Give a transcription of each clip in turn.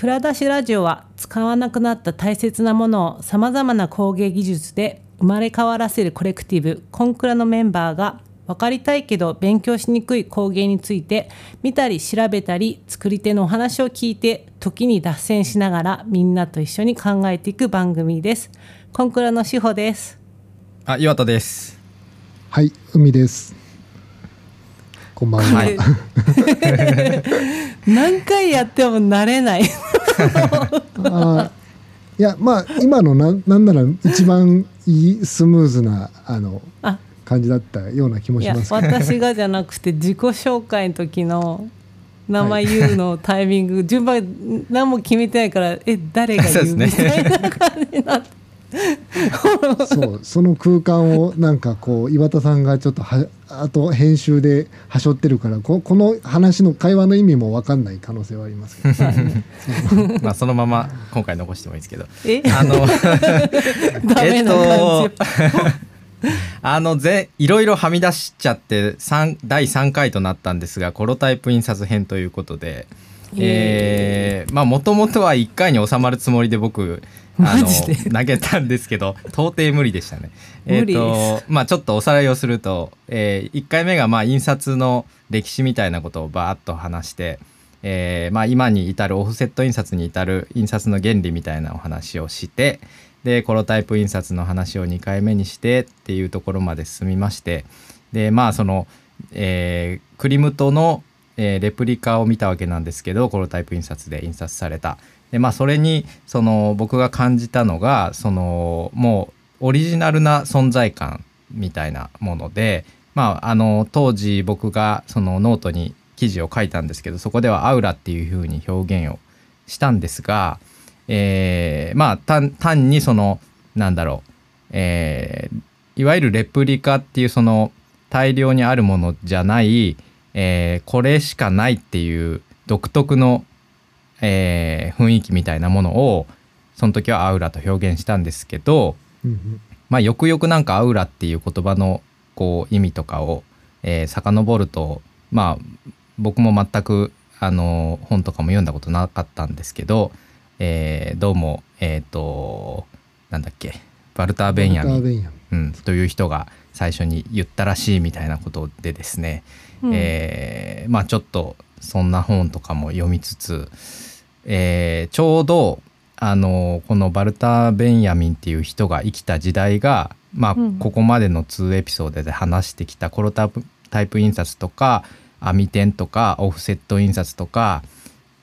蔵出しラジオは使わなくなった大切なものをさまざまな工芸技術で生まれ変わらせるコレクティブコンクラのメンバーが分かりたいけど勉強しにくい工芸について見たり調べたり作り手のお話を聞いて時に脱線しながらみんなと一緒に考えていく番組です。コンクラの志保ですあ岩田です。はい海ですこんばんは、はい、何回やっても慣れない。あいやまあ今のななんなら一番いいスムーズなあの感じだったような気もします私がじゃなくて自己紹介の時の名前言うのタイミング、はい、順番何も決めてないからえ誰が言う？みたいな感じになって。そうその空間をなんかこう岩田さんがちょっとはあと編集ではしょってるからここの話の会話の意味も分かんない可能性はありますけど。まあそのまま今回残してもいいですけど。え？あの えっとあのぜいろいろはみ出しちゃって第3回となったんですがコロタイプ印刷編ということで。えー、まあもともとは1回に収まるつもりで僕あの投げたんですけど到底無理でしたね。えーとまあ、ちょっとおさらいをすると、えー、1回目がまあ印刷の歴史みたいなことをバーッと話して、えーまあ、今に至るオフセット印刷に至る印刷の原理みたいなお話をしてでコロタイプ印刷の話を2回目にしてっていうところまで進みましてでまあその、えー、クリムトのえー、レプリカを見たわけなんですけどコロタイプ印刷で印刷された。でまあそれにその僕が感じたのがそのもうオリジナルな存在感みたいなものでまああの当時僕がそのノートに記事を書いたんですけどそこではアウラっていうふうに表現をしたんですが、えー、まあ単にそのなんだろう、えー、いわゆるレプリカっていうその大量にあるものじゃないえー、これしかないっていう独特の、えー、雰囲気みたいなものをその時はアウラと表現したんですけど、うんうん、まあよくよくなんかアウラっていう言葉のこう意味とかを、えー、遡るとまあ僕も全くあの本とかも読んだことなかったんですけど、えー、どうもえっ、ー、となんだっけバルター・ベンヤミン、うん、という人が最初に言ったらしいみたいなことでですね、うん、えー、まあちょっとそんな本とかも読みつつ、えー、ちょうどあのこのバルター・ベンヤミンっていう人が生きた時代が、まあ、ここまでの2エピソードで話してきたコロタイプ印刷とか網点とかオフセット印刷とか、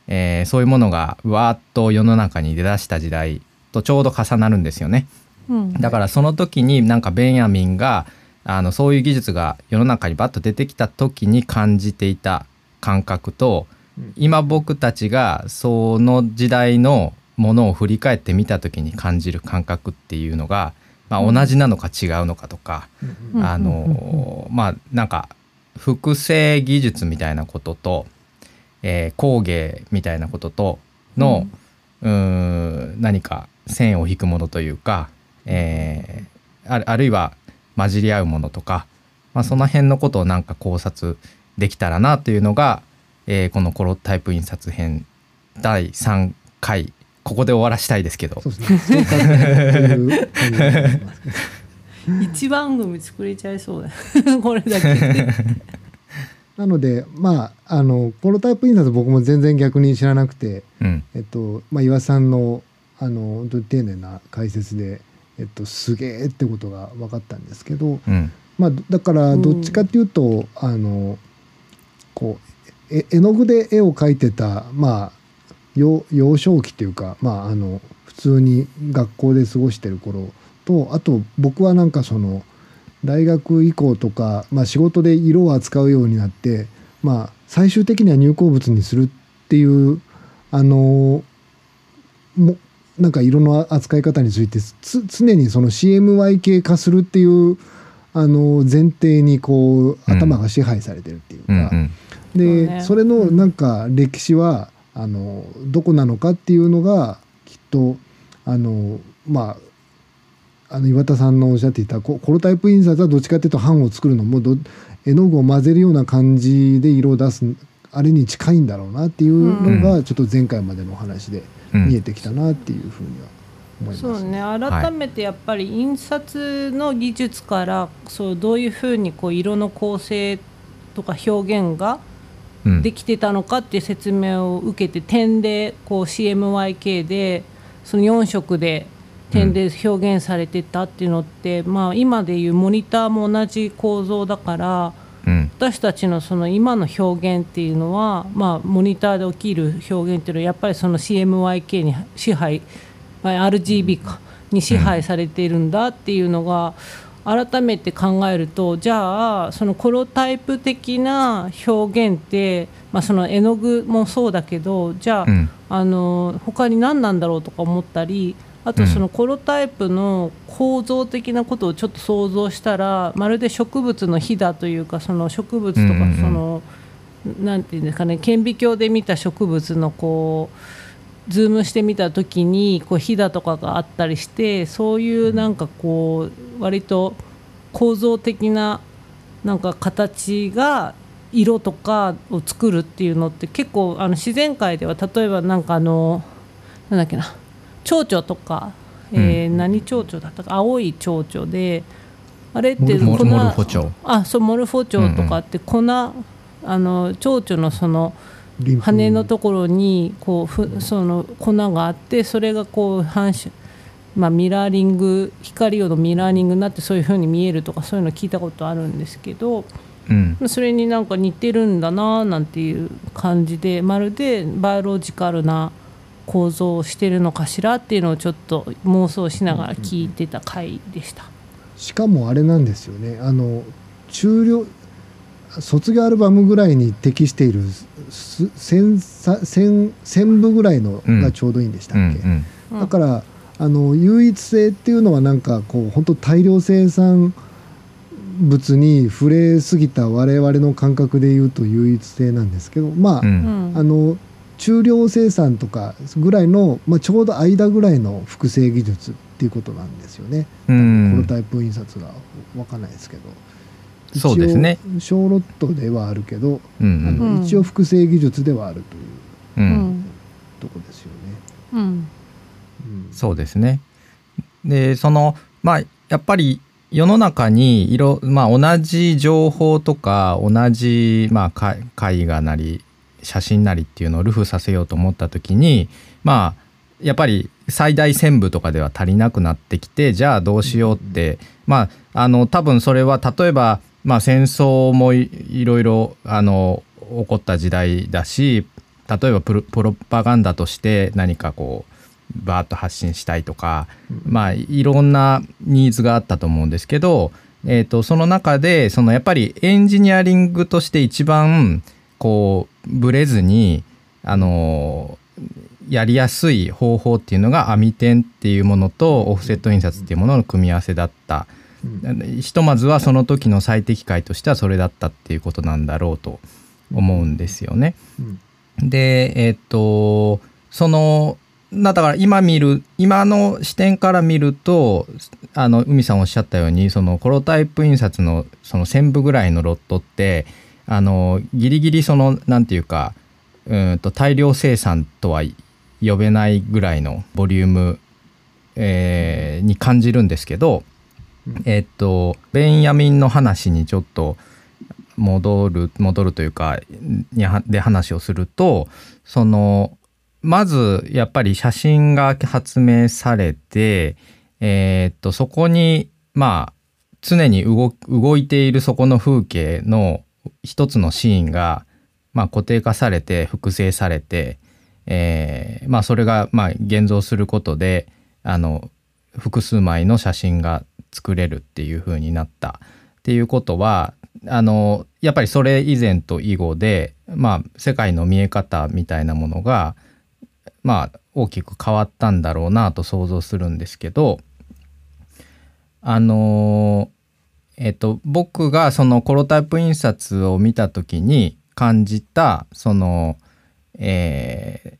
えー、そういうものがわーっと世の中に出だした時代とちょうど重なるんですよね。うん、だからその時になんかベンヤミンがあのそういう技術が世の中にバッと出てきた時に感じていた感覚と、今僕たちがその時代のものを振り返ってみた時に感じる感覚っていうのが、まあ、同じなのか違うのかとか、あのまあなんか複製技術みたいなことと、えー、工芸みたいなこととの、うん、ん何か線を引くものというか、えー、あるいは混じり合うものとか、まあ、その辺のことをなんか考察できたらなというのが、えー、このコロタイプ印刷編第3回ここで終わらしたいですけど。一番組作れちゃいそうだこれだけなのでまああのコロタイプ印刷僕も全然逆に知らなくて、うん、えっとまあ、岩さんのあの本当に丁寧な解説でえっと、すげえってことが分かったんですけど、うん、まあ、だからどっちかっていうと、うん、あのこう絵の具で絵を描いてた、まあ、幼幼少期っていうか、まあ、あの普通に学校で過ごしてる頃とあと僕はなんかその大学以降とか、まあ、仕事で色を扱うようになって、まあ、最終的には入稿物にするっていうあのもなんか色の扱い方について常にその CMY 系化するっていうあの前提にこう頭が支配されてるっていうか、うんでそれのなんか歴史はあのどこなのかっていうのがきっとあのまああの岩田さんのおっしゃっていたコロタイプ印刷はどっちかっていうと版を作るのも絵の具を混ぜるような感じで色を出すあれに近いんだろうなっていうのがちょっと前回までの話で見えてきたなっていうふうには思います、そうね。改めてやっぱり印刷の技術からそうどういうふうにこう色の構成とか表現ができてたのかっていう説明を受けて点でこう CMYK でその4色で点で表現されてたっていうのって、まあ、今でいうモニターも同じ構造だから、私たちのその今の表現っていうのは、まあ、モニターで起きる表現っていうのはやっぱりその CMYK に支配 RGB かに支配されているんだっていうのが改めて考えるとじゃあそのコロタイプ的な表現って、まあ、その絵の具もそうだけどじゃあ,、あの他に何なんだろうとか思ったりあとそのコロタイプの構造的なことをちょっと想像したらまるで植物のひだというかその植物とかその何て言うんですかね顕微鏡で見た植物のこうズームしてみた時にこうひだとかがあったりしてそういうなんかこう割と構造的ななんか形が色とかを作るっていうのって結構あの自然界では例えばなんかあのなんだっけな蝶々とか、えー、何蝶々だったか青い蝶々であれって粉モルフォ蝶。あそうモルフォ蝶とかって粉、うんうん、あの蝶々のその羽のところにこうふその粉があってそれがこう反射まあ、ミラーリング光のミラーリングになってそういうふうに見えるとかそういうの聞いたことあるんですけど、うん、それになんか似てるんだななんていう感じでまるでバイオロジカルな構造をしてるのかしらっていうのをちょっと妄想しながら聞いてた回でした。しかもあれなんですよね。あの中量卒業アルバムぐらいに適している千千千部ぐらいのがちょうどいいんでしたっけ、うんうん、だからあの唯一性っていうのはなんかこう本当大量生産物に触れすぎた我々の感覚でいうと唯一性なんですけどまあ、うん、あの中量生産とかぐらいの、まあ、ちょうど間ぐらいの複製技術っていうことなんですよね。コロタイプ印刷が分かんないですけど。そうですね。小ロットではあるけど、うんうん、あの一応複製技術ではあるという、うん、とこですよね。うん、そうですね。でそのまあやっぱり世の中に色、まあ、同じ情報とか同じ、まあ、絵画なり写真なりっていうのをルフさせようと思った時にまあやっぱり最大線部とかでは足りなくなってきてじゃあどうしようって、まああの多分それは例えば、まあ、戦争もいろいろあの起こった時代だし例えばプロパガンダとして何かこうバーッと発信したいとか、まあいろんなニーズがあったと思うんですけど、えーとその中でそのやっぱりエンジニアリングとして一番こうブレずにあのやりやすい方法っていうのが網点っていうものとオフセット印刷っていうものの組み合わせだった、ひとまずはその時の最適解としてはそれだったっていうことなんだろうと思うんですよね。でえっ、とそのだから今見る今の視点から見るとあの海さんおっしゃったようにそのコロタイプ印刷のその1000部ぐらいのロットってあのギリギリその何て言うかうんと大量生産とは呼べないぐらいのボリューム、えー、に感じるんですけど、えっとベンヤミンの話にちょっと戻る戻るというかで話をするとそのまずやっぱり写真が発明されて、えー、っとそこにまあ常に動いているそこの風景の一つのシーンが、まあ、固定化されて複製されて、えーまあ、それがまあ現像することであの複数枚の写真が作れるっていう風になった。っていうことはあのやっぱりそれ以前と以後で、まあ、世界の見え方みたいなものが、まあ、大きく変わったんだろうなと想像するんですけどあのえっと、僕がそのコロタイプ印刷を見た時に感じたその、え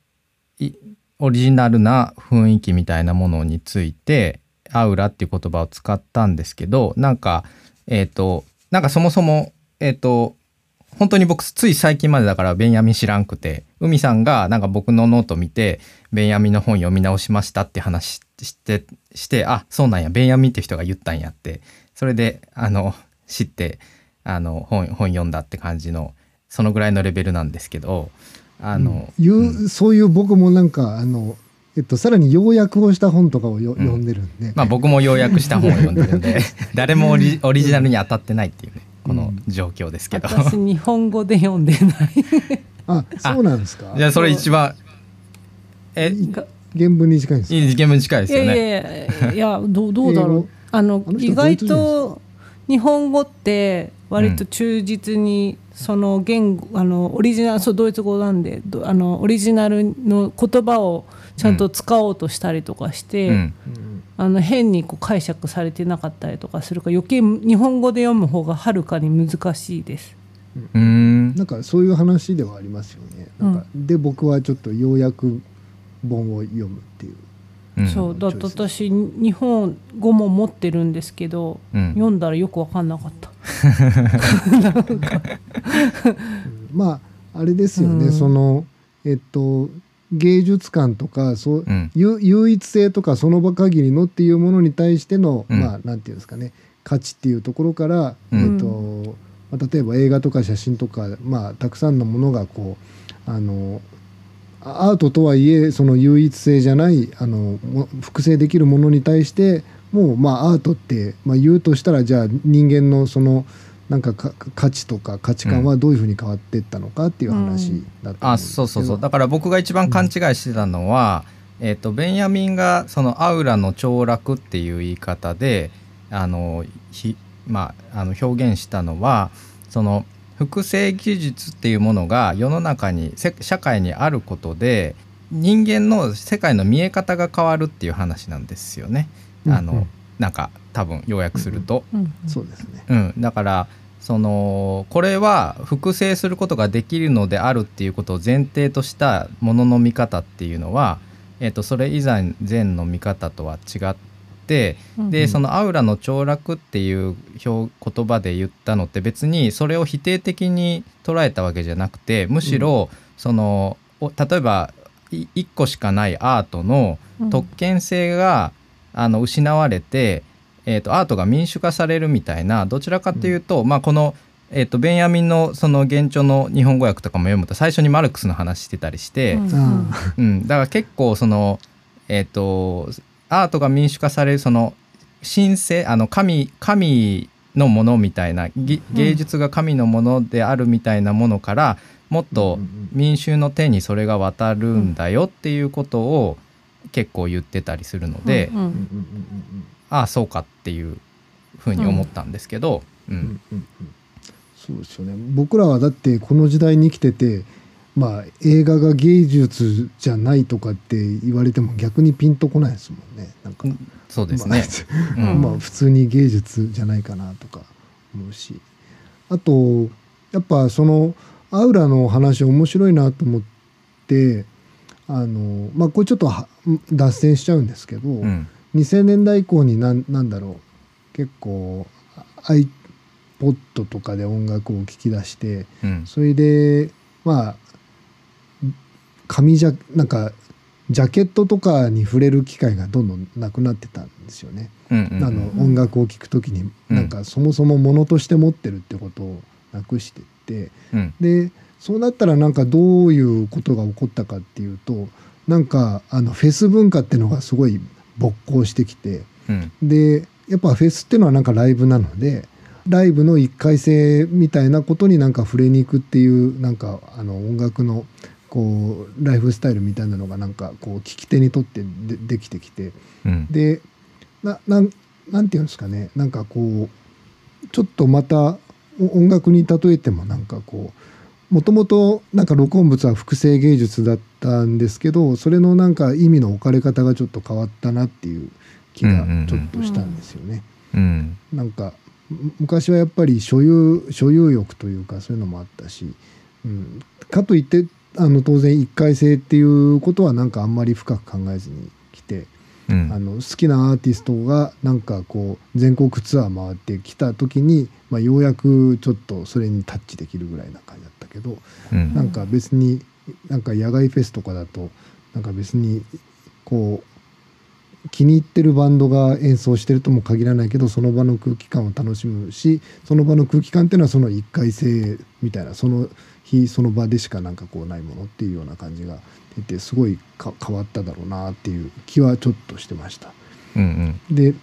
ー、オリジナルな雰囲気みたいなものについてアウラっていう言葉を使ったんですけどなんかえっ、となんかそもそもえっ、と本当に僕つい最近までだからベンヤミン知らんくて海さんがなんか僕のノート見てベンヤミの本読み直しましたって話してしてあそうなんやベンヤミって人が言ったんやって。それであの知ってあの本本読んだって感じのそのぐらいのレベルなんですけどあの、うん、うそういう僕もなんかあのえっと、さらに要約をした本とかをよ、うん、読んでるんで、まあ、僕も要約した本を読んでるんで 誰もオリオリジナルに当たってないっていうねこの状況ですけど、私日本語で読んでない。あそうなんですか？じゃあそれ一番え？原文に近いんですか？原文に近いですよね。いやいやいやどうどうだろうあの意外と日本語って割と忠実にその言語、あのオリジナルそうドイツ語なんであのオリジナルの言葉をちゃんと使おうとしたりとかして、うん、あの変にこう解釈されてなかったりとかするから余計日本語で読む方がはるかに難しいです。うん、なんかそういう話ではありますよね。なんか、うん、で僕はちょっとようやく本を読むっていう。うん、そうだって私日本語も持ってるんですけど、うん、読んだらよく分かんなかった。まああれですよね、そのえっと芸術観とかそう、うん、唯一性とかその場限りのっていうものに対しての、うん、まあなんていうんですかね。価値っていうところから、うん、えーとまあ、例えば映画とか写真とか、まあ、たくさんのものがこうあのアートとはいえその唯一性じゃないあの複製できるものに対してもうまあアートって、まあ、言うとしたらじゃあ人間のそのなんか価値とか価値観はどういうふうに変わっていったのかっていう話だった、うん、あそうそうそう。だから僕が一番勘違いしてたのは、うん、えーと、ベンヤミンがそのアウラの凋落っていう言い方であのひ、まあ、あの表現したのはその複製技術っていうものが世の中に社会にあることで人間の世界の見え方が変わるっていう話なんですよね。あの、うん。なんか多分要約すると、そうですね、うん、だからそのこれは複製することができるのであるっていうことを前提としたものの見方っていうのは、えー、とそれ以前前の見方とは違って、でそのアウラの凋落っていう表言葉で言ったのって別にそれを否定的に捉えたわけじゃなくてむしろその例えば1個しかないアートの特権性があの失われて、えーと、アートが民主化されるみたいなどちらかというと、うん、まあ、この、えーと、ベンヤミンのその現状の日本語訳とかも読むと最初にマルクスの話してたりして、うん、うん、だから結構その、えーと、アートが民主化されるその神聖あの神神のものみたいな芸術が神のものであるみたいなものから、もっと民衆の手にそれが渡るんだよっていうことを結構言ってたりするので、うんうん、ああそうかっていうふうに思ったんですけど、うん。そうですよね。僕らはだってこの時代に生きててまあ映画が芸術じゃないとかって言われても逆にピンとこないですもんね。なんか、そうですね、まあ、まあ普通に芸術じゃないかなとか思うし。あとやっぱそのアウラの話面白いなと思ってあのまあこれちょっと脱線しちゃうんですけど、うん、2000年代以降に何なんだろう。結構 iPod とかで音楽を聴き出して、うん、それでまあ紙じゃなんかジャケットとかに触れる機会がどんどんなくなってたんですよね。あの音楽を聴く時に、なんかそもそもものとして持ってるってことをなくしてって、うん、でそうなったらなんかどういうことが起こったかっていうとなんかあのフェス文化っていうのがすごい勃興してきて、うん、でやっぱフェスっていうのはなんかライブなのでライブの一回性みたいなことになんか触れに行くっていうなんかあの音楽のこうライフスタイルみたいなのがなんかこう聞き手にとってでできてきて、うん、でななんなんていうんですかね。なんかこうちょっとまた音楽に例えてもなんかこうもともとなんか録音物は複製芸術だったんですけどそれのなんか意味の置かれ方がちょっと変わったなっていう気がちょっとしたんですよね。うん、なんか昔はやっぱり所有所有欲というかそういうのもあったし、うん、かといってあの当然一回性っていうことはなんかあんまり深く考えずに来てうん、あの好きなアーティストがなんかこう全国ツアー回ってきた時に、まあ、ようやくちょっとそれにタッチできるぐらいな感じだったけど、うん、なんか別になんか野外フェスとかだとなんか別にこう気に入ってるバンドが演奏してるとも限らないけどその場の空気感を楽しむしその場の空気感っていうのはその一回性みたいなその日その場でしかなんかこうないものっていうような感じが出てすごい変わっただろうなっていう気はちょっとしてました。うんうん、で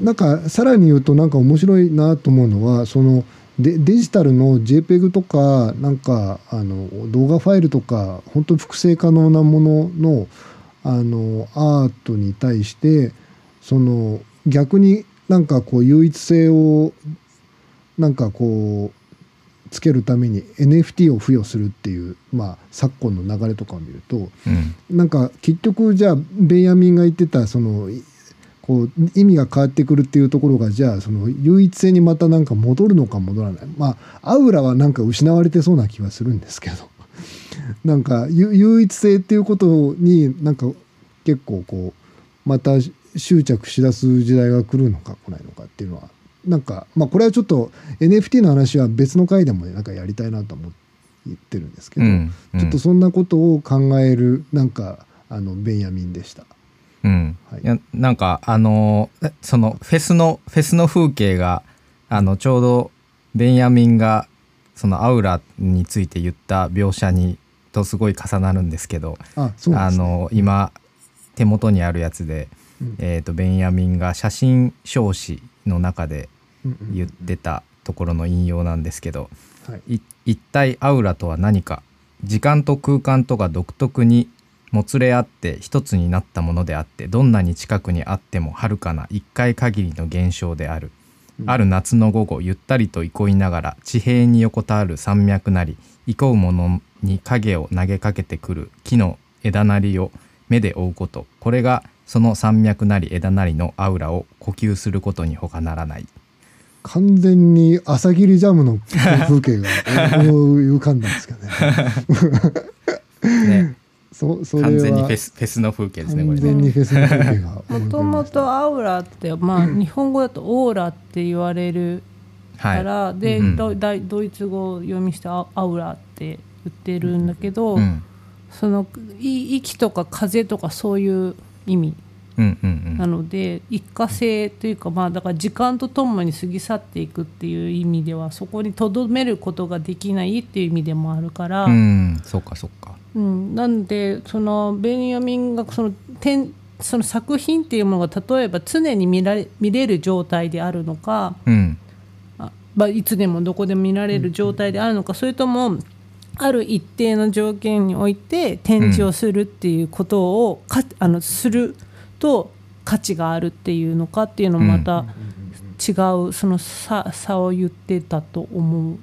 なんかさらに言うとなんか面白いなと思うのはそのデデジタルの JPEG とかなんかあの動画ファイルとか本当に複製可能なもののあのアートに対してその逆になんかこう唯一性をなんかこうつけるために NFT を付与するっていう、まあ、昨今の流れとかを見ると、うん、なんか結局じゃあベンヤミンが言ってたそのこう意味が変わってくるっていうところがじゃあその唯一性にまたなんか戻るのか戻らない。まあアウラはなんか失われてそうな気はするんですけど。なんか唯一性っていうことになんか結構こうまた執着しだす時代が来るのか来ないのかっていうのはなんかまあこれはちょっと NFT の話は別の回でもなんかやりたいなと思ってるんですけど、うんうん、ちょっとそんなことを考えるなんかあのベンヤミンでした。うん。はい、いやなんかあのそのフェスのフェスの風景があのちょうどベンヤミンがそのアウラについて言った描写にとすごい重なるんですけどあ、ね、あの今手元にあるやつで、うん、えーと、とベンヤミンが写真表紙の中で言ってたところの引用なんですけど、はい、一体アウラとは何か時間と空間とが独特にもつれ合って一つになったものであってどんなに近くにあってもはるかな一回限りの現象である、うん、ある夏の午後ゆったりと憩いながら地平に横たわる山脈なり憩うものに影を投げかけてくる木の枝なりを目で追うこと。これがその山脈なり枝なりのアウラを呼吸することに他ならない。完全に朝霧ジャムの 風景が浮かんだんですけどね。ね。そそれ完全にフェスフェスの風景ですね完全にフェスの風景が。もともとアウラってまあ日本語だとオーラって言われるから、はい、で、うん、ドイツ語を読みしてアウラって言ってるんだけど、うん、その息とか風とかそういう意味。なので一過性というかまあだから時間とともに過ぎ去っていくっていう意味ではそこにとどめることができないっていう意味でもあるから、うん、そうかそうか、うん、なんでそのベニヤミンがその点その作品っていうものが例えば常に見られ見れる状態であるのか、うん。あまあ、いつでもどこでも見られる状態であるのか、それともある一定の条件において展示をするっていうことをか、あのすると価値があるっていうのかっていうのもまた違うその差差を言ってたと思う。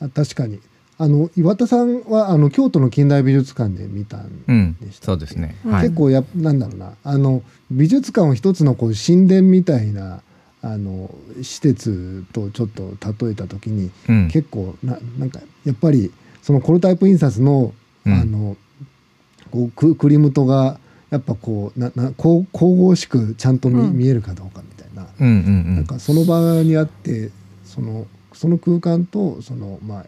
あ確かに。あの岩田さんはあの京都の近代美術館で見たんでした、うん、そうですね、はい、結構やなんだろうな。あの美術館を一つのこう神殿みたいなあの施設とちょっと例えた時に、うん、結構ななんかやっぱりそのコロタイプ印刷の,、あのこうククリムトがやっぱこうなな神々しくちゃんと見うん、見えるかどうかみたいな,、うんうんうん、なんかその場にあってそのその空間とそのまあ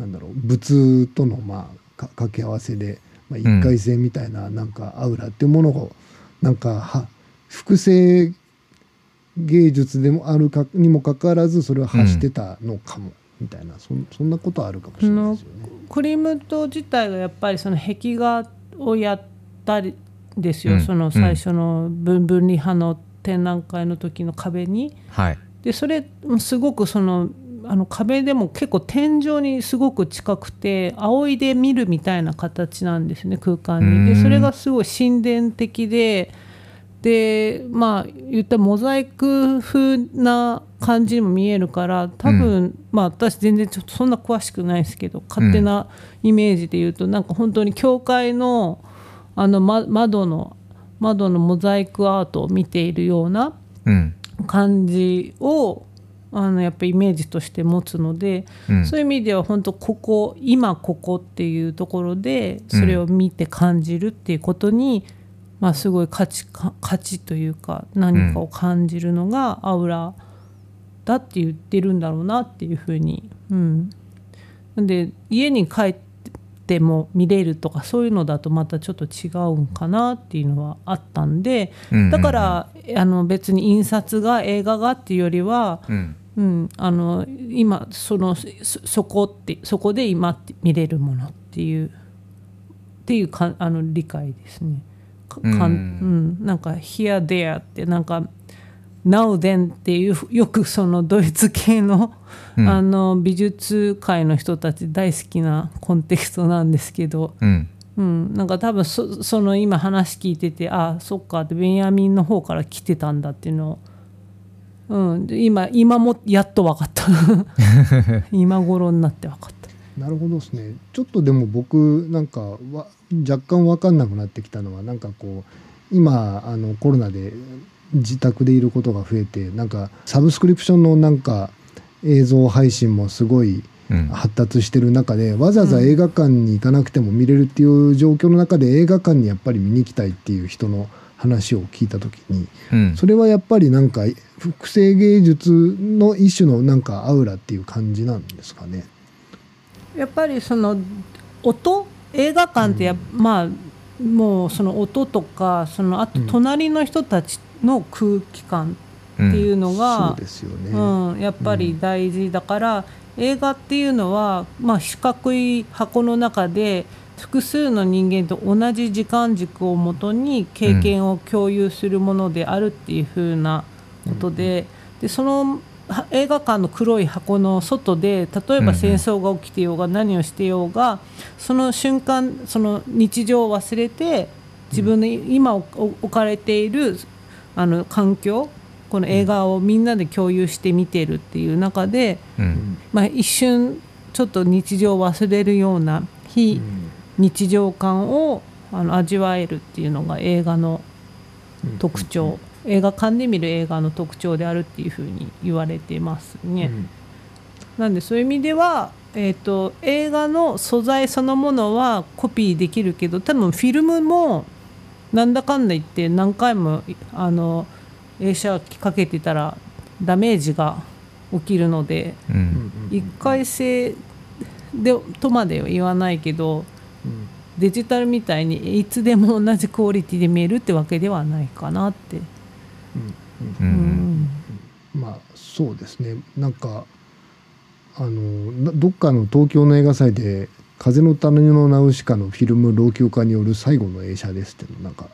なんだろう物とのまあ掛け合わせで、まあ、一回性みたいななんかアウラっていうものをなんかは複製芸術でもあるかにもかかわらずそれを発してたのかも、みたいなそそんなことあるかもしれないですよね。クリムト自体がやっぱりその壁画をやったりですよ、うん、その最初の分分離派の展覧会の時の壁に。はい、でそれすごくそのあの壁でも結構天井にすごく近くて仰いで見るみたいな形なんですね空間に。でそれがすごい神殿的ででまあ言ったモザイク風な感じにも見えるから多分、うん、まあ私全然ちょっとそんな詳しくないですけど勝手なイメージで言うと、うん、なんか本当に教会のあの、ま、窓の窓のモザイクアートを見ているような感じを、うん、あのやっぱイメージとして持つので、うん、そういう意味では本当ここ今ここっていうところでそれを見て感じるっていうことにまあ、すごい価値か価値というか何かを感じるのがアウラだって言ってるんだろうなっていうふうに、うん、で家に帰っても見れるとかそういうのだとまたちょっと違うんかなっていうのはあったんで、だからあの別に印刷が映画がっていうよりは、うん。うん、あの今そのそこってそこで今見れるものっていうっていうかあの理解ですね。かうん、うん、なんか「here there」ってなんか「now then」っていうよくそのドイツ系のうん、あの美術界の人たち大好きなコンテクストなんですけど、うん、うん、なんか多分そその今話聞いててああそっかってベンヤミンの方から来てたんだっていうのをうん、今今もやっと分かった。今頃になって分かったなるほどですね。ちょっとでも僕なんかわ若干分かんなくなってきたのはなんかこう今あのコロナで自宅でいることが増えてなんかサブスクリプションのなんか映像配信もすごい発達してる中で、うん、わざわざ映画館に行かなくても見れるっていう状況の中で映画館にやっぱり見に行きたいっていう人の話を聞いた時に、うん、それはやっぱりなんか複製芸術の一種のなんかアウラっていう感じなんですかね。やっぱりその音？映画館ってや、うん、まあもうその音とかそのあと隣の人たちの空気感っていうのが、うん。やっぱり大事だから、映画っていうのは、まあ、四角い箱の中で複数の人間と同じ時間軸をもとに経験を共有するものであるっていう風なことで,、でその映画館の黒い箱の外で例えば戦争が起きてようが何をしてようがその瞬間その日常を忘れて自分の今置かれているあの環境この映画をみんなで共有して見てるっていう中で、まあ、一瞬ちょっと日常を忘れるような非日常感をあの味わえるっていうのが映画の特徴、映画館で見る映画の特徴であるっていうふうに言われてますね。なんでそういう意味では、えーと、映画の素材そのものはコピーできるけど多分フィルムもなんだかんだ言って何回もあの映写機かけてたらダメージが起きるので、うん、1回性でとまでは言わないけどデジタルみたいにいつでも同じクオリティで見えるってわけではないかなって。まあそうですね。なんかあのどっかの東京の映画祭で「風の谷のナウシカ」のフィルム老朽化による最後の映写ですっていうのなんか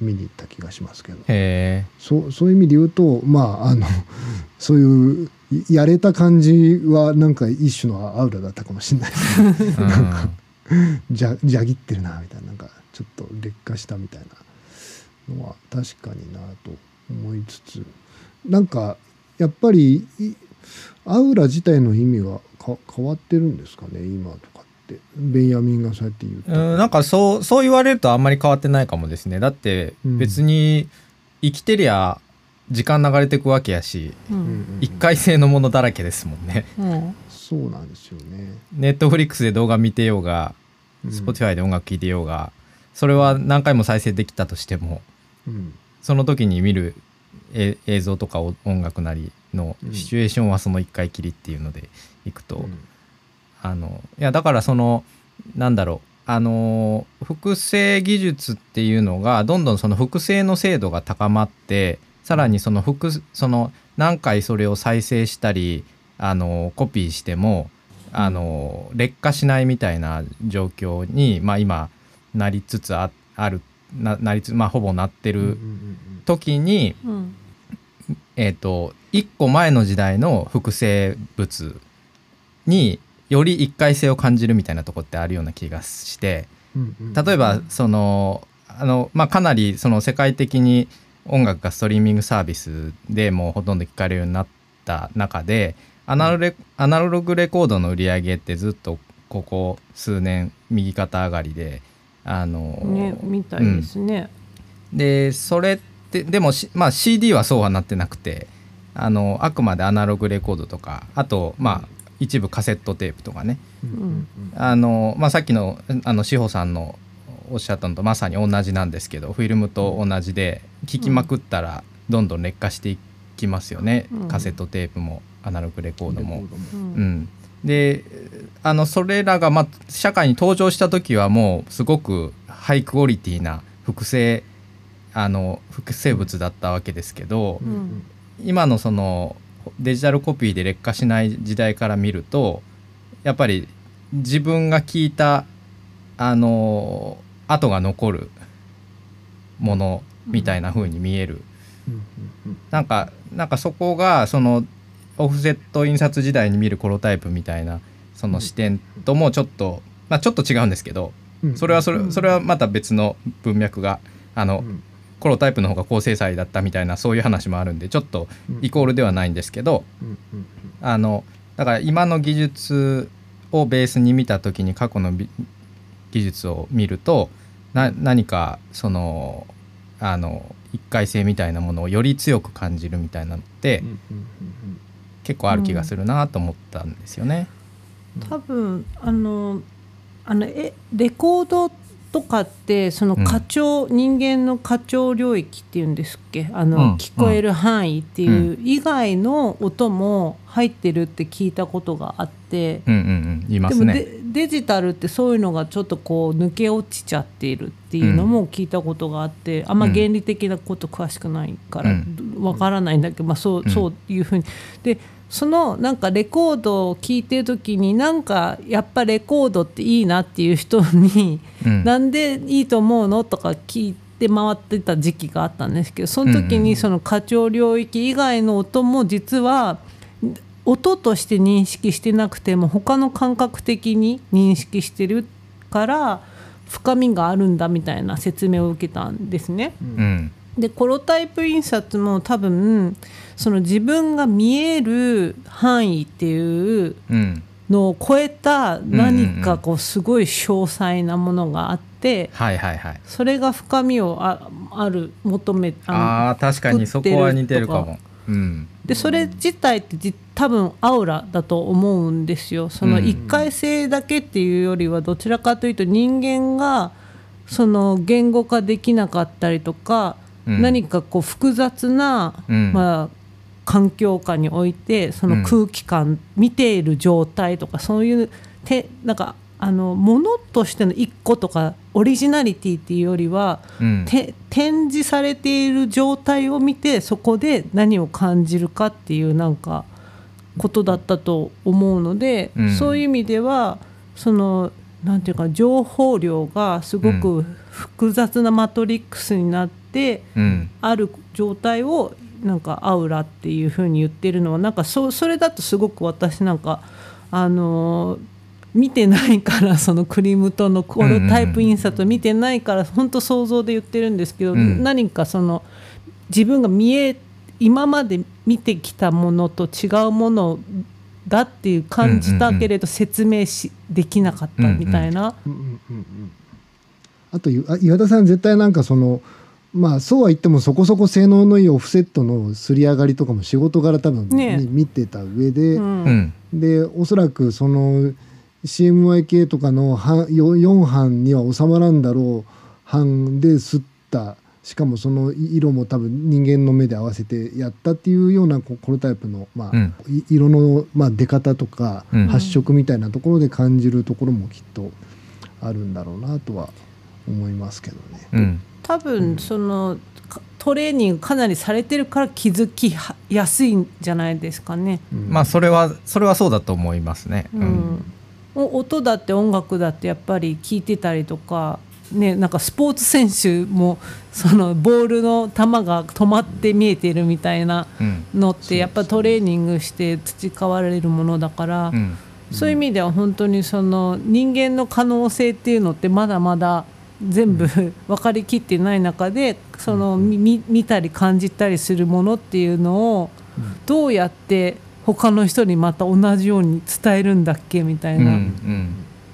見に行った気がしますけど。そうそういう意味で言うとまああの そういうやれた感じはなんか一種のアウラだったかもしれないです。ね。なんかじゃじゃぎってるなみたいななんかちょっと劣化したみたいなのは確かになと思いつつ。なんかやっぱりアウラ自体の意味はか変わってるんですかね今とかって。ベンヤミンがそうやって言うとうんなんかそうそう言われるとあんまり変わってないかもですね。だって別に生きてりゃ時間流れていくわけやし、うん、一回性のものだらけですもんね、うん、そうなんですよね。ネットフリックスで動画見てようが Spotify で音楽聴いてようがそれは何回も再生できたとしても、うん、その時に見る映像とか音楽なりのシチュエーションはその1回きりっていうのでいくと、うん、あのいやだからそのなんだろうあの複製技術っていうのがどんどんその複製の精度が高まってさらにその複その何回それを再生したりあのコピーしてもあの劣化しないみたいな状況に、まあ、今なりつつあるななりつまあほぼなってる時に、うん、えっ、ー、と1個前の時代の複製物により一回性を感じるみたいなとこってあるような気がして例えばそのあの、まあ、かなりその世界的に音楽がストリーミングサービスでもうほとんど聴かれるようになった中でアナロレアナログレコードの売り上げってずっとここ数年右肩上がりであのねみたいですね、うん、でそれってでも、まあ、CD はそうはなってなくてあのあくまでアナログレコードとかあとまあ一部カセットテープとかね、うん、あのまあ、さっきのあの志保さんのおっしゃったのとまさに同じなんですけどフィルムと同じで聞きまくったらどんどん劣化していきますよね、うん、カセットテープもアナログレコードも。うん、であのそれらが、まあ、社会に登場した時はもうすごくハイクオリティな複製あの複製物だったわけですけど、うん、今のそのデジタルコピーで劣化しない時代から見るとやっぱり自分が聞いたあの跡が残るものみたいな風に見える、うん、なんかなんかそこがそのオフセット印刷時代に見るコロタイプみたいなその視点ともちょっと、まあ、ちょっと違うんですけど、それはそれそれはまた別の文脈があの、コロタイプの方が高精細だったみたいなそういう話もあるんでちょっとイコールではないんですけど、あのだから今の技術をベースに見た時に過去の技術を見るとな何かそのあの一回性みたいなものをより強く感じるみたいなのって、結構ある気がするなと思ったんですよね。多分あのあのえレコードとかってその過聴、うん、人間の過聴領域っていうんですっけ？あの、うん、聞こえる範囲っていう以外の音も入ってるって聞いたことがあって、うんうんうん、でもデジタルってそういうのがちょっとこう抜け落ちちゃっているっていうのも聞いたことがあって、あんま原理的なこと詳しくないからわからないんだけど、まあ、そうそういうふうに。でそのなんかレコードを聴いてる時になんかやっぱレコードっていいなっていう人に、うん、なんでいいと思うのとか聞いて回ってた時期があったんですけどその時にその課長領域以外の音も実は音として認識してなくても他の感覚的に認識してるから深みがあるんだみたいな説明を受けたんですね。うん。でコロタイプ印刷も多分その自分が見える範囲っていうのを超えた何かこうすごい詳細なものがあって、それが深みをあある求めああ確かにそこは似てるかも。うん、でそれ自体って多分アウラだと思うんですよ。その一回性だけっていうよりはどちらかというと人間がその言語化できなかったりとか何かこう複雑な、まあ、環境下においてその空気感、見ている状態とかそういうてなんかあのものとしての一個とかオリジナリティっていうよりは、うん、展示されている状態を見てそこで何を感じるかっていうなんかことだったと思うので、うん、そういう意味ではそのなんていうか情報量がすごく複雑なマトリックスになって、うん、ある状態をなんかアウラっていうふうに言ってるのはなんかそそれだとすごく私なんかあの見てないからそのクリムトのコールタイプ印刷を見てないから本当想像で言ってるんですけど、うん、何かその自分が見え今まで見てきたものと違うものだっていう感じたけれど説明しできなかったみたいな。あと岩田さん絶対なんかそのまあそうは言ってもそこそこ性能のいいオフセットのすり上がりとかも仕事柄多分、ね、見てた上で、うん、でおそらくその CMYK とかの 4, 班には収まらんだろう班で吸った。しかもその色も多分人間の目で合わせてやったっていうようなコロタイプの、まあ、うん、色の、まあ、出方とか発色みたいなところで感じるところもきっとあるんだろうなとは思いますけどね。うん、多分そのトレーニングかなりされてるから気づきやすいんじゃないですかね。うん、まあそれはそれはそうだと思いますね。うん。音だって音楽だってやっぱり聞いてたりとかね、なんかスポーツ選手もそのボールの球が止まって見えてるみたいなのってやっぱトレーニングして培われるものだから、そういう意味では本当にその人間の可能性っていうのってまだまだ全部 分かりきってない中でその見たり感じたりするものっていうのをどうやって他の人にまた同じように伝えるんだっけみたいな。うんうん。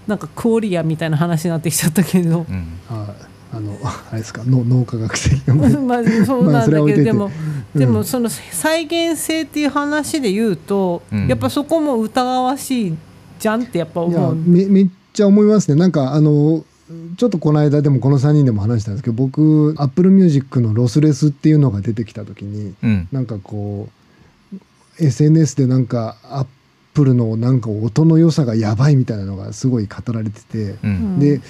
なんかクオリアみたいな話になってきちゃったけど、うん、ああのあれですか脳脳科学的 まあそうなんだけど、でも、うん、でもその再現性っていう話で言うと、うん、やっぱそこも疑わしいじゃんってやっぱ思う。めめっちゃ思いますね。なんかあのちょっとこの間でもこの3人でも話したんですけど僕 Apple Music のロスレスっていうのが出てきた時に、うん、なんかこう SNS でなんか Apple のなんか音の良さがやばいみたいなのがすごい語られてて、うん、で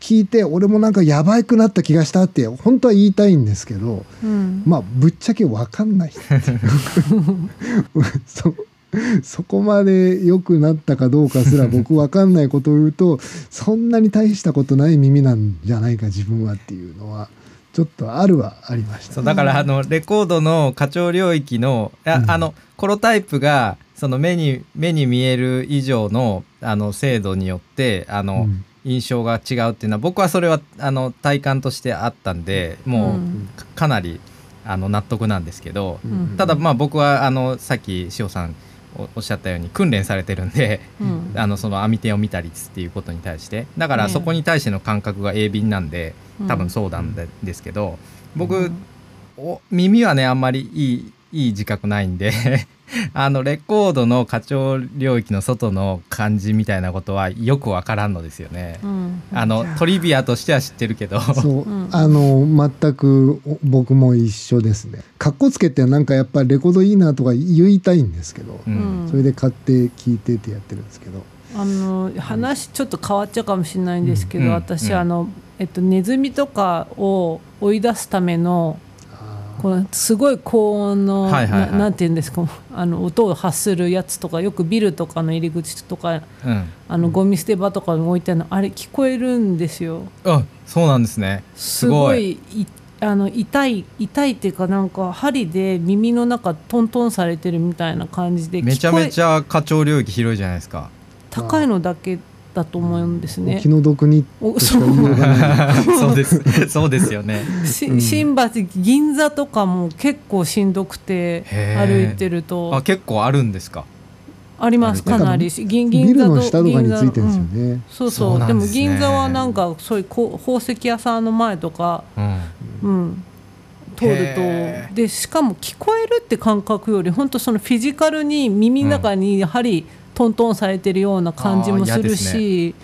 聞いて俺もなんかやばくなった気がしたって本当は言いたいんですけど、うん、まあぶっちゃけ分かんない そ そこまで良くなったかどうかすら 僕分かんないことを言うとそんなに大したことない耳なんじゃないか自分はっていうのはちょっとあるはありました、そうだからあのレコードの課長領域のあ、うん、あのコロタイプがその目に目に見える以上のあの精度によってあの、うん、印象が違うっていうのは僕はそれはあの体感としてあったんでもうかなりあの納得なんですけど、うん、ただまあ僕はあのさっき塩さんおっしゃったように訓練されてるんで、うん、あのその網手を見たりっていうことに対して。だからそこに対しての感覚が鋭敏なんで、多分そうなんですけど、僕、お耳はねあんまりいいいい自覚ないんで あのレコードの課長領域の外の感じみたいなことはよくわからんのですよね、うん、あのトリビアとしては知ってるけど。そう、あの全く僕も一緒ですね。かっこつけてなんかやっぱりレコードいいなとか言いたいんですけど、うん、それで買って聞いてってやってるんですけど。あの話ちょっと変わっちゃうかもしれないんですけど、うん、私、あの、えっと、ネズミとかを追い出すためのこのすごい高音の、はいはいはい、ななんていうんですかあの音を発するやつとかよくビルとかの入り口とか、うん、あのゴミ捨て場とかに置いてあるのあれ聞こえるんですよ。あそうなんですね。すごい。あの痛い痛いっていうかなんか針で耳の中トントンされてるみたいな感じでめちゃめちゃ課長領域広いじゃないですか。高いのだけだと思うんですね。気の毒にそう。です。そうですよね。新橋銀座とかも結構しんどくて歩いてると。あ結構あるんですか？あります。か？なり。銀銀座の下とかについてるんですよね、うん、そうそう、ね、でも銀座はなんかそういう宝石屋さんの前とか、うん、うん、通ると。でしかも聞こえるって感覚より本当そのフィジカルに耳の中にやはり、うんトントンされてるような感じもするし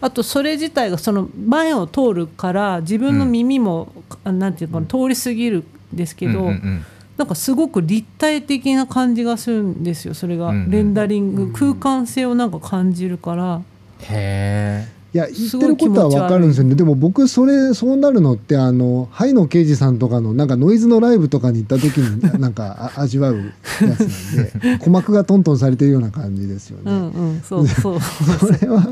あ、ね,、とそれ自体がその前を通るから自分の耳も、うん、なんていうか通り過ぎるんですけど、うんうんうん、なんかすごく立体的な感じがするんですよそれが、うんうん、レンダリング、空間性をなんか感じるから。へえいや言ってることは分かるんですよね。でも僕それそうなるのってあのハイの刑事さんとかのなんかノイズのライブとかに行った時に なんか味わうやつなんで鼓膜がトントンされてるような感じですよね。うんうん、そうそうそれは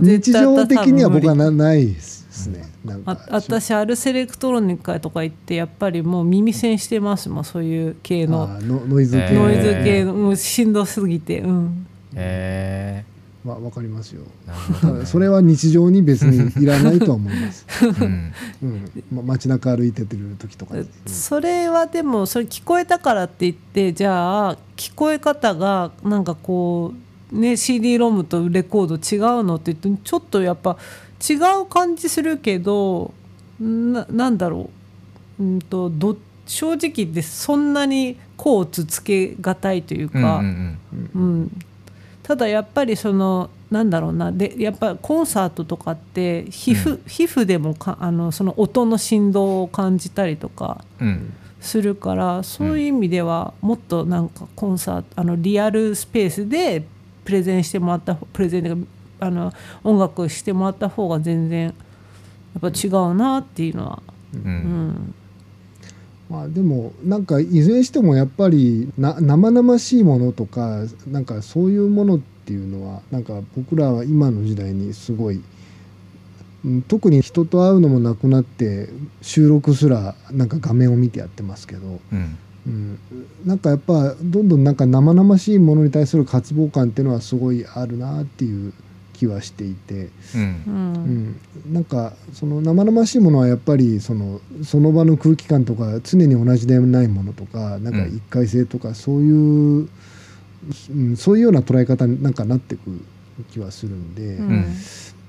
日常的には僕はなないですね。なんか私アルセレクトロニカとか行ってやっぱりもう耳栓してますもんそういう系の。ノイズ系。ノイズ系のもうしんどすぎてうん。えーまあ、わかりますよ。ただ それは日常に別にいらないとは思います。うん、うん、ま、街中歩いててる時とか、ね、それはでもそれ聞こえたからって言ってじゃあ聞こえ方がなんかこうね CD ロムとレコード違うのって言ってちょっとやっぱ違う感じするけどななんだろう、うんとど正直でそんなにこうつつけがたいというか。うん、うんうんただやっぱりそのなんだろうなでやっぱコンサートとかって皮膚うん、皮膚でもかあのその音の振動を感じたりとかするから、うん、そういう意味ではもっとなんかコンサートあのリアルスペースでプレゼンしてもらったプレゼンあの音楽してもらった方が全然やっぱ違うなっていうのは。うん、うんまあ、でもなんかいずれにしてもやっぱりな生々しいものとかなんかそういうものっていうのはなんか僕らは今の時代にすごい特に人と会うのもなくなって収録すらなんか画面を見てやってますけど、うん、うん、なんかやっぱどんどんなんか生々しいものに対する渇望感っていうのはすごいあるなっていう気はしていて、うん、うん、なんかその生々しいものはやっぱりそのその場の空気感とか常に同じでないものとかなんか一回性とかそういう、うん、そういうような捉え方になんかなってく気はするんで、うん、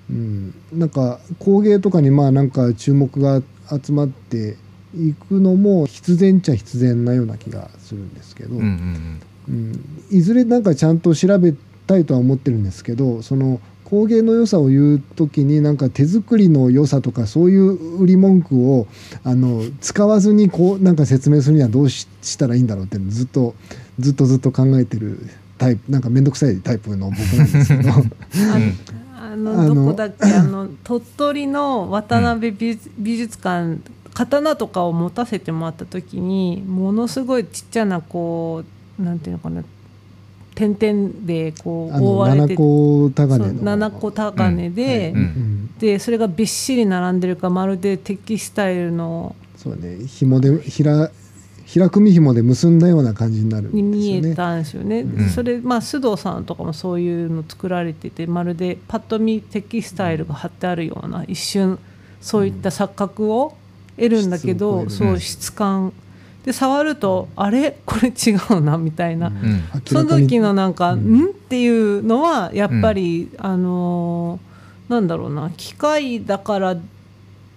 うん、なんか工芸とかにまあなんか注目が集まっていくのも必然っちゃ必然なような気がするんですけど、うん、うん、いずれなんかちゃんと調べたいとは思ってるんですけどその工芸の良さを言う時になんか手作りの良さとかそういう売り文句をあの使わずにこうなんか説明するにはどうしたらいいんだろうってずっと ずっとずっと考えてるタイプなんか面倒くさいタイプの僕なんですけど。あのどこだっけあの鳥取の渡辺美術館、刀とかを持たせてもらった時にものすごいちっちゃなこうなんていうのかな点々でこう覆われて七個高値七個高値で、うん、でそれがびっしり並んでるかまるでテキスタイルのそうね紐で平平組紐で結んだような感じになる、ね、に見えたんですよね、うん、それまあ須藤さんとかもそういうの作られててまるでパッと見テキスタイルが貼ってあるような一瞬そういった錯覚を得るんだけど、うん、そう質感で触るとあれ？これ違うなみたいな、うん、その時のなんか「うん?」っていうのはやっぱり、あのー、なんだろうな。機械だから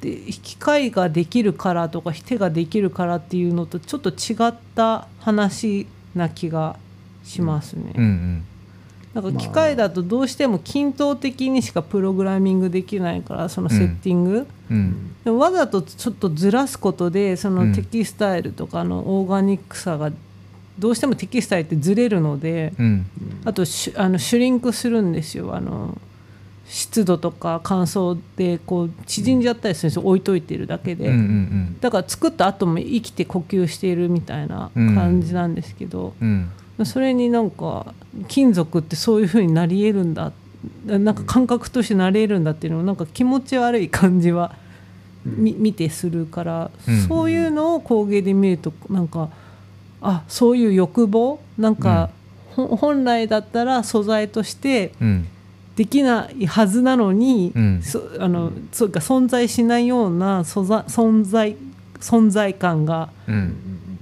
で機械ができるからとか手ができるからっていうのとちょっと違った話な気がしますね。うんうんなんか機械だとどうしても均等的にしかプログラミングできないからそのセッティング、うん。うん、わざとちょっとずらすことでそのテキスタイルとかのオーガニックさがどうしてもテキスタイルってずれるので、うん、あとあのシュリンクするんですよ。あの湿度とか乾燥でこう縮んじゃったりするんですよ。置いといてるだけで、うんうんうん、だから作った後も生きて呼吸しているみたいな感じなんですけど、うんうん、それになんか金属ってそういうふうになりえるんだ。なんか感覚としてなれるんだっていうのもなんか気持ち悪い感じは、うん、見てするから、そういうのを工芸で見るとなんかあそういう欲望？なんか、本来だったら素材として、うん。できないはずなのに、うん、そあのそうか存在しないような存在存在感が、うん、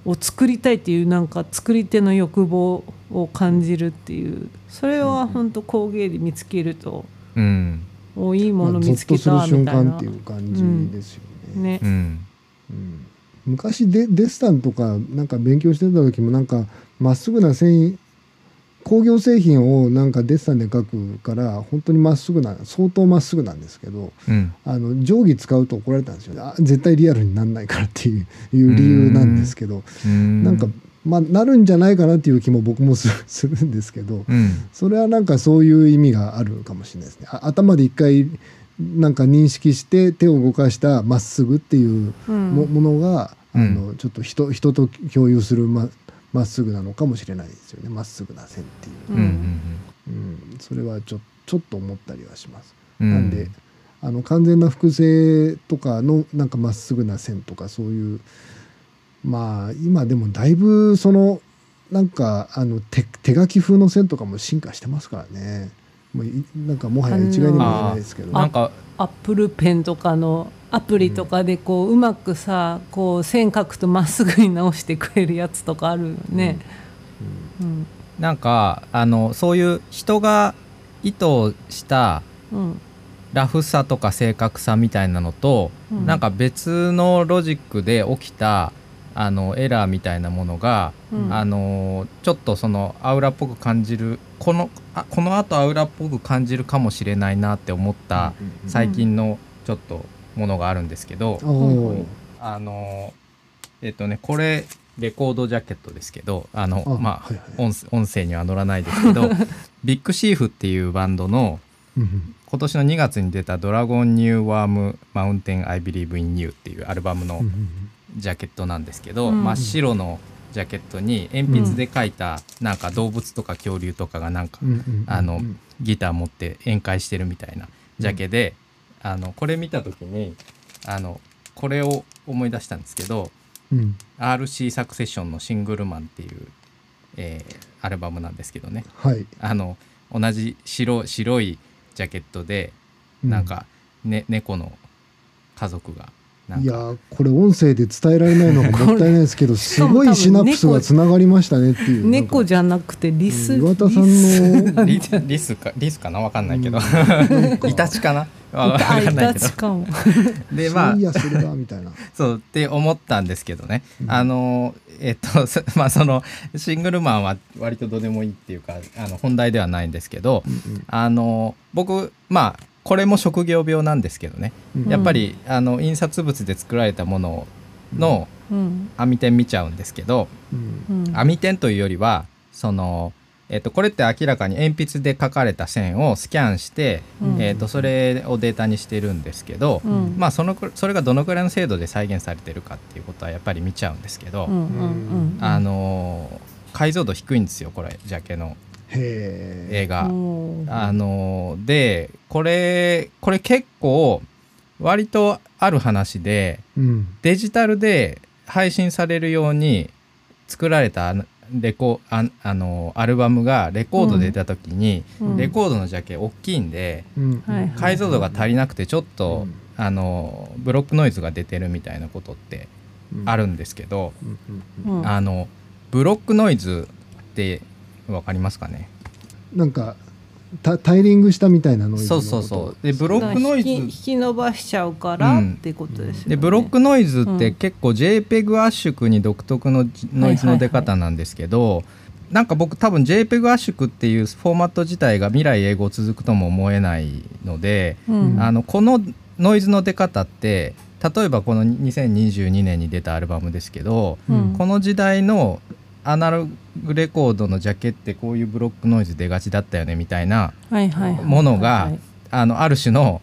を作りたいっていうなんか作り手の欲望を感じるっていう。それは本当工芸で見つけると、うん、おいいもの見つけたみたいな、まあ、っていう感じですよね。ね。うん。昔デデッサンとかなんか勉強してた時もなんかまっすぐな繊維工業製品をなんかデッサンで描くから本当にまっすぐな相当まっすぐなんですけど、うん、あの定規使うと怒られたんですよ。あ絶対リアルになんないからっていう 理由なんですけどん。なんかまあなるんじゃないかなっていう気も僕も するんですけど、うん、それはなんかそういう意味があるかもしれないですね。頭で一回なんか認識して手を動かしたまっすぐっていうも,、のが、あのちょっと人人と共有するままっすぐなのかもしれないですよね。まっすぐな線っていう、うん、うん、それはちょちょっと思ったりはします。うん、なんであの完全な複製とかのなんかまっすぐな線とかそういうまあ今でもだいぶそのなんかあの手手書き風の線とかも進化してますからね。もうなんかもはや一概にも言えないですけど、なんかアップルペンとかのアプリとかでこううまくさこう線書くとまっすぐに直してくれるやつとかあるよね。うん、うん、なんかあのそういう人が意図したラフさとか正確さみたいなのと、うん、なんか別のロジックで起きたあのエラーみたいなものが、うん、あのちょっとそのアウラっぽく感じるこのあこのあとアウラっぽく感じるかもしれないなって思った最近のちょっとものがあるんですけど、あのえっ、とねこれレコードジャケットですけどあのまあ、はいはい、音声には載らないですけど ビッグシーフっていうバンドの今年の2月に出た「ドラゴンニューワームマウンテンアイビリーブインニューっていうアルバムのジャケットなんですけど、真っ白のジャケットに鉛筆で描いたなんか動物とか恐竜とかがなんか、あのギター持って宴会してるみたいなジャケで、あのこれ見た時にあのこれを思い出したんですけど、うん、RC サクセッションの「シングルマン」っていう、えー、アルバムなんですけどね、はい、あの同じ白白いジャケットでなんか、ね、猫の家族がいやこれ音声で伝えられないのが もったいないですけどすごいシナプスがつながりましたねっていう猫じゃなくてリス岩田さんのリリスかリスかな？わかんないけど、イタチか。な？わかんないけど。かも。でまあ。いやそれだみたいな。そうって思ったんですけどね、うん、あのえっとまあそのシングルマンは割とどうでもいいっていうかあの本題ではないんですけど、うんうん、あの僕まあこれも職業病なんですけどね、うん、やっぱりあの印刷物で作られたものの網点見ちゃうんですけど、網点というよりはそのえー、とこれって明らかに鉛筆で書かれた線をスキャンして、うん、えー、とそれをデータにしてるんですけど、うん、まあ、そのそれがどのくらいの精度で再現されてるかっていうことはやっぱり見ちゃうんですけど、あの解像度低いんですよこれジャケの映画。あのでこれこれ結構割とある話で、うん、デジタルで配信されるように作られたレコああのアルバムがレコードで出た時に、うん、レコードのジャケ大きいんで、うん、解像度が足りなくてちょっと、うん、あのブロックノイズが出てるみたいなことってあるんですけど、あのブロックノイズって分かりますかね？なんかタタイリングしたみたいなノイズそうそうそう。でブロックノイズ。引き伸ばしちゃうからってことですよね、でブロックノイズって結構 JPEG 圧縮に独特のノイズの出方なんですけど、なんか僕多分 JPEG 圧縮っていうフォーマット自体が未来英語続くとも思えないので、うん、あのこのノイズの出方って例えばこの2022年に出たアルバムですけど、うん、この時代のアナログレコードのジャケってこういうブロックノイズ出がちだったよねみたいなものがあのある種の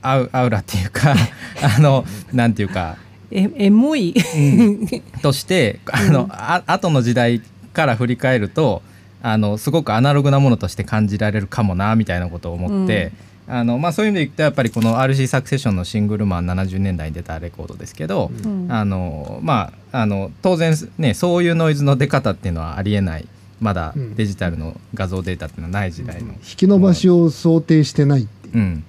アウアウラっていうか あのなんていうかえエモい、うん、としてあの、うん、あ後の時代から振り返るとあのすごくアナログなものとして感じられるかもなみたいなことを思って、あのまあ、そういう意味で言うとやっぱりこの RC サクセションのシングルマン70年代に出たレコードですけど、うん、あのまあ、あの当然、ね、そういうノイズの出方っていうのはありえない。まだデジタルの画像データっていうのはない時代の、うん、引き伸ばしを想定してないっていう、うん、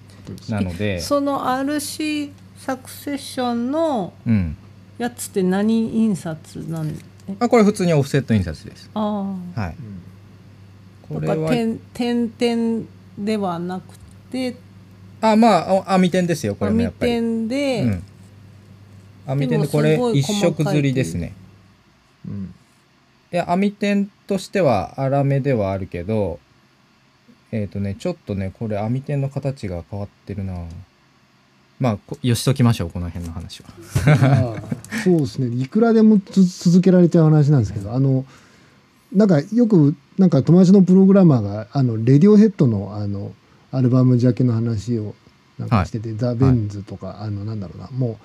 なので。その RC サクセションのやつって何印刷なん？で、あこれ普通にオフセット印刷です。ああ。はい。これは点点ではなくであまあ網点ですよこれもやっぱり。網点で、うん、網点でこれ一色釣りですね、うん、いや網点としては粗めではあるけどえっ、ー、とねちょっとねこれ網点の形が変わってるな。まあよしときましょうこの辺の話は。そうですね。いくらでも続けられちゃう話なんですけどあのなんかよくなんか友達のプログラマーがあのレディオヘッドのあのアルバムジャケの話をなんかしてて、はい、 The Bends とか、はい、あのなんだろうな。もう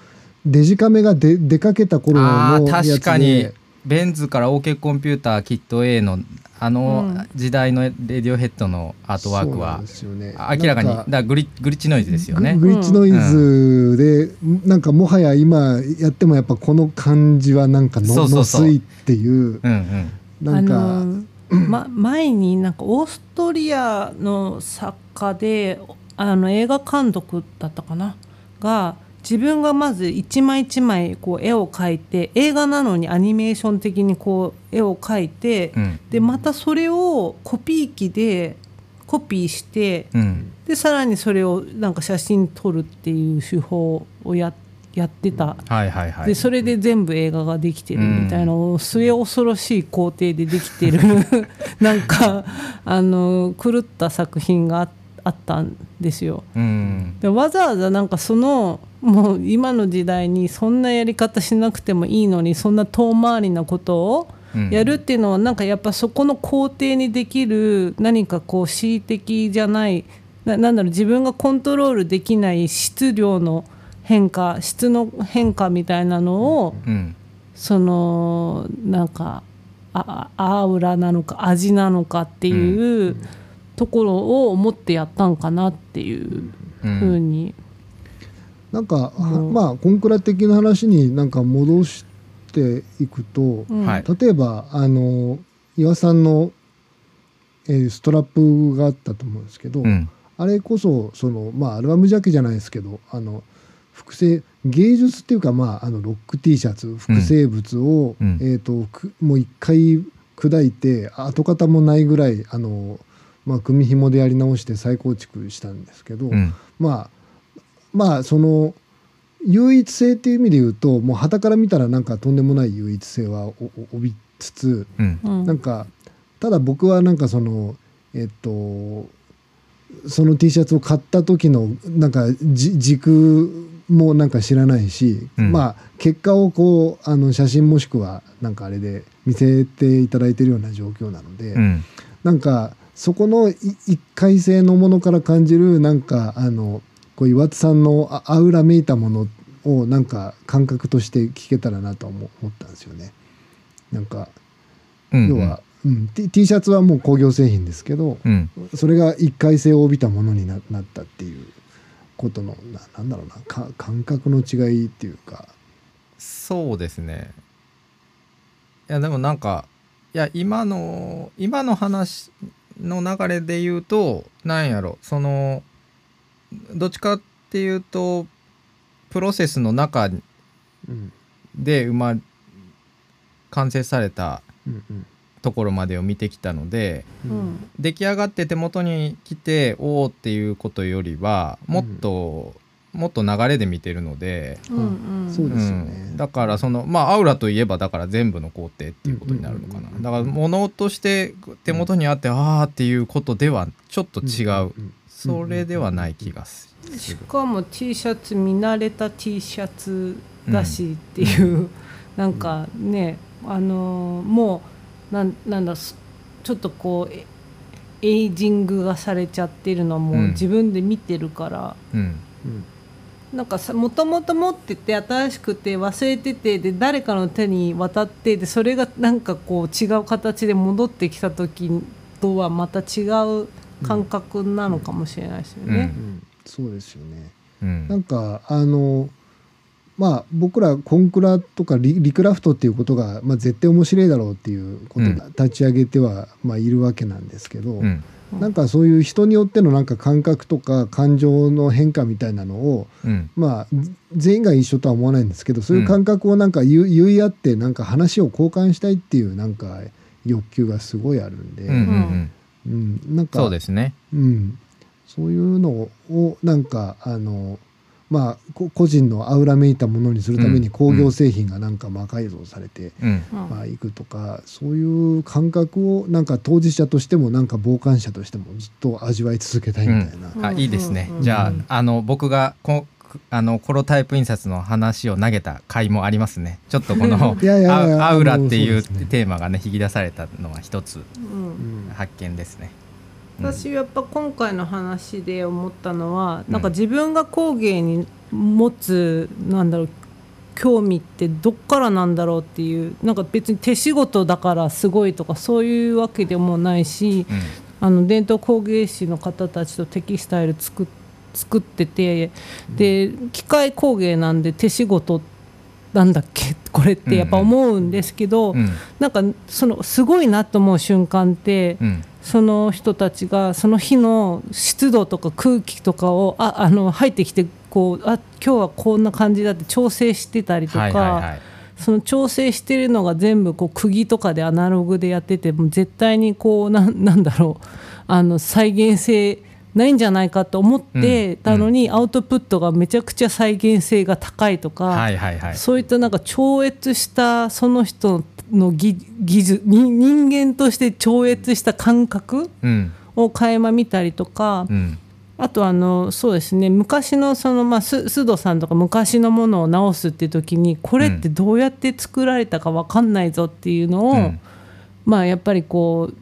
デジカメがで出かけた頃のやつで。確かに。ベンズから OK コンピューターキット A のあの時代のレディオヘッドのアートワークは、ね、明らかにだグリグリッチノイズですよね。グリッチノイズで、うん、なんかもはや今やってもやっぱこの感じはなんかののすいっていう、うんうん、なんか、あのー、ま、前になんかオーストリアの作家であの映画監督だったかな？が自分がまず一枚一枚こう絵を描いて映画なのにアニメーション的にこう絵を描いて、うん、でまたそれをコピー機でコピーして、うん、でさらにそれをなんか写真撮るっていう手法をややってた、はいはいはい、でそれで全部映画ができてるみたいな、うん、末恐ろしい工程でできてる。なんかあの狂った作品がああったんですよ。うん、でわざわざなんかそのもう今の時代にそんなやり方しなくてもいいのにそんな遠回りなことをやるっていうのはなん。かやっぱそこの工程にできる何かこう恣意的じゃないななんだろう自分がコントロールできない質量の変化質の変化みたいなのを、うん、そのなんかあアウラなのか味なのかっていうところを思ってやったんかなっていうふうに。うんなん。か、まあコンクラ的な話になんか戻していくと、うん、例えばあの岩さんの、えー、ストラップがあったと思うんですけど、うん、あれこそそのまあアルバムジャケじゃないですけどあの複製芸術っていうかまああのロック T シャツ複製物を、うん、えーと、もう一回砕いて跡形もないぐらいあの、まあ、組紐でやり直して再構築したんですけど、まあまあその唯一性っていう意味で言うともう旗から見たらなんかとんでもない唯一性は帯びつつ、うん、なんかただ僕はなんかそのえっとその T シャツを買った時のなんか軸もなんか知らないし、うん、まあ結果をこうあの写真もしくはなんかあれで見せていただいてるような状況なので、うん、なんかそこの一回性のものから感じるなんかあのこう岩津さんのアウラめいたものをなんか感覚として聞けたらなと思ったんですよね。なんか、うんうん、要は、うん、T, T シャツはもう工業製品ですけど、うん、それが一回性を帯びたものになったっていうことのななんだろうなか感覚の違いっていうか。そうですね。いやでもなんかいや今の今の話の流れで言うとなんやろそのどっちかっていうとプロセスの中で生ま完成されたところまでを見てきたので、うん、出来上がって手元に来ておおっていうことよりはもっと、うん、もっと流れで見てるので、そうですよね、だからそのまあアウラといえばだから全部の工程っていうことになるのかな、だから物として手元にあって、ああっていうことではちょっと違う、それではない気がする。しかも T シャツ見慣れた T シャツだしっていう、うん、なんかねあのもうなんなんだちょっとこうエイジングがされちゃってるのも自分で見てるから、うん。うん、なんかさもともと持ってて新しくて忘れててで誰かの手に渡ってでそれがなんかこう違う形で戻ってきた時とはまた違う感覚なのかもしれないですよね。うん。そうですよね、うん、なんかあのまあ僕らコンクラとかリリクラフトっていうことが、まあ、絶対面白いだろうっていうことを立ち上げては、まあ、いるわけなんですけど、うん、なんかそういう人によってのなんか感覚とか感情の変化みたいなのを、うん、まあ全員が一緒とは思わないんですけどそういう感覚をなんか言,、言い合ってなんか話を交換したいっていうなんか欲求がすごいあるんで、うん、うん、なんかそうですね、うん、そういうのをなんかあのまあ個人のアウラめいたものにするために工業製品がなんか魔改造されて、まあ、いくとかそういう感覚をなんか当事者としてもなんか傍観者としてもずっと味わい続けたいみたいな。うん、あいいですね。じゃああの僕がこあのコロタイプ印刷の話を投げた回もありますね。ちょっとこのアウラっていうテーマがね引き出されたのは一つ発見ですね。私やっぱ今回の話で思ったのは、うん、なんか自分が工芸に持つなんだろう興味ってどっからなんだろうっていうなんか別に手仕事だからすごいとかそういうわけでもないし、うん、あの伝統工芸士の方たちとテキスタイル作作ってて、で機械工芸なんで手仕事なんだっけ？これってやっぱ思うんですけど、うんうん、なんかそのすごいなと思う瞬間って、うん、その人たちがその日の湿度とか空気とかをああの入ってきてこうあ今日はこんな感じだって調整してたりとか、はいはいはい、その調整してるのが全部こう釘とかでアナログでやってても絶対にこうななんだろう。あの再現性ないんじゃないかと思ってたのに、アウトプットがめちゃくちゃ再現性が高いとか、そういったなんか超越したその人の技術人間として超越した感覚を垣間見たりとか、うん、あとあのそうですね昔のその、まあ、須藤さんとか昔のものを直すっていう時にこれってどうやって作られたか分かんないぞっていうのを、うん、まあやっぱりこう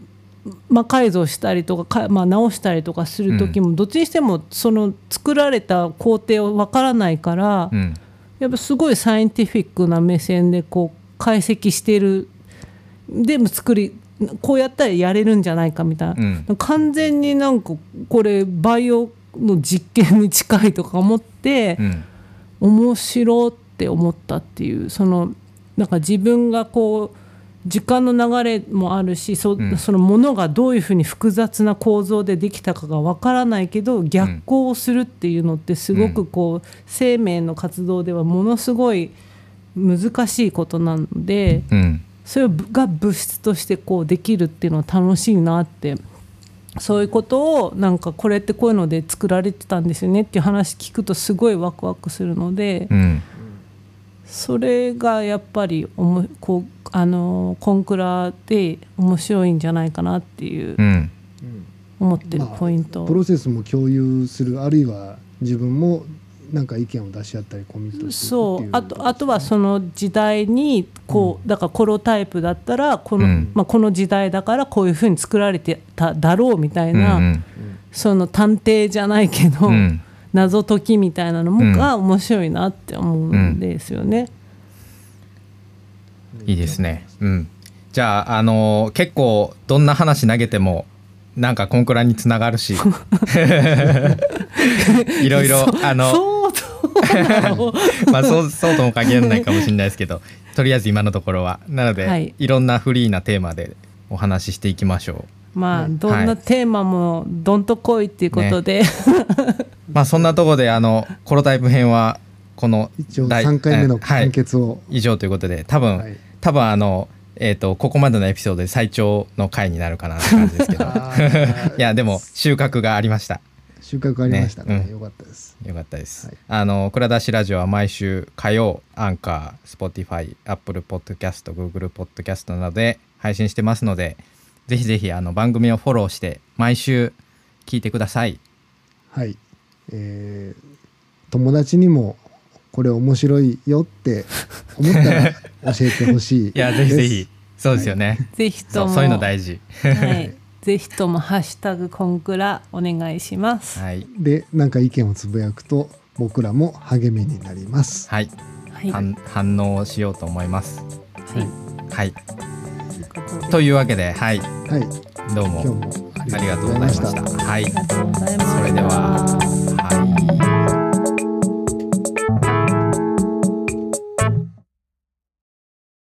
魔改造したりとかまあ、直したりとかする時も、どっちにしてもその作られた工程を分からないから、やっぱすごいサイエンティフィックな目線でこう解析してるでも作りこうやったらやれるんじゃないかみたいな、うん、完全になんかこれバイオの実験に近いとか思って、うん、面白って思ったっていうそのなんか自分がこう時間の流れもあるしそ,、そのものがどういうふうに複雑な構造でできたかがわからないけど逆行をするっていうのってすごくこう、生命の活動ではものすごい難しいことなので、うん、それが物質としてこうできるっていうのは楽しいなって。そういうことをなんかこれってこういうので作られてたんですよねっていう話聞くとすごいワクワクするので、うん、それがやっぱりおもこうあのコンクラで面白いんじゃないかなっていう、うん、思ってるポイント、まあ、プロセスも共有するあるいは自分もなんか意見を出し合ったりコミットそう。あとあとはその時代にこう、だからコロタイプだったらこの,、まあ、この時代だからこういうふうに作られてただろうみたいな、その探偵じゃないけど、謎解きみたいなのもが面白いなって思うんですよね。いいですね。うん。じゃああのー、結構どんな話投げてもなんかコンクラにつながるし いろいろあの まあそうそうとも限らないかもしれないですけど とりあえず今のところはなので、はい、いろんなフリーなテーマでお話ししていきましょう。まあどんなテーマもどんとこいっていうことで、ね、まあそんなところであのコロタイプ編はこの一応3回目の完結を、はい、以上ということで多分、はい、多分あのえーと、ここまでのエピソードで最長の回になるかなって感じですけど。いや でも収穫がありました。収穫ありましたね、ねうん、よかったです。よかったです、はい、あの蔵出しラジオは毎週火曜 Anchor Spotify Apple Podcast Google Podcast などで配信してますのでぜひぜひあの番組をフォローして毎週聞いてくださいはいえー、友達にもこれ面白いよって思ったら教えてほしい いやぜひぜひそうですよね、はい、ぜひともそういうの大事はいぜひともハッシュタグコンクラお願いします。はい。で、なんか意見をつぶやくと僕らも励みになります。はい。はい、反応しようと思います。はい。はい。というわけで、はい。はい。どうもありがとうございました。はい。それでは、はい。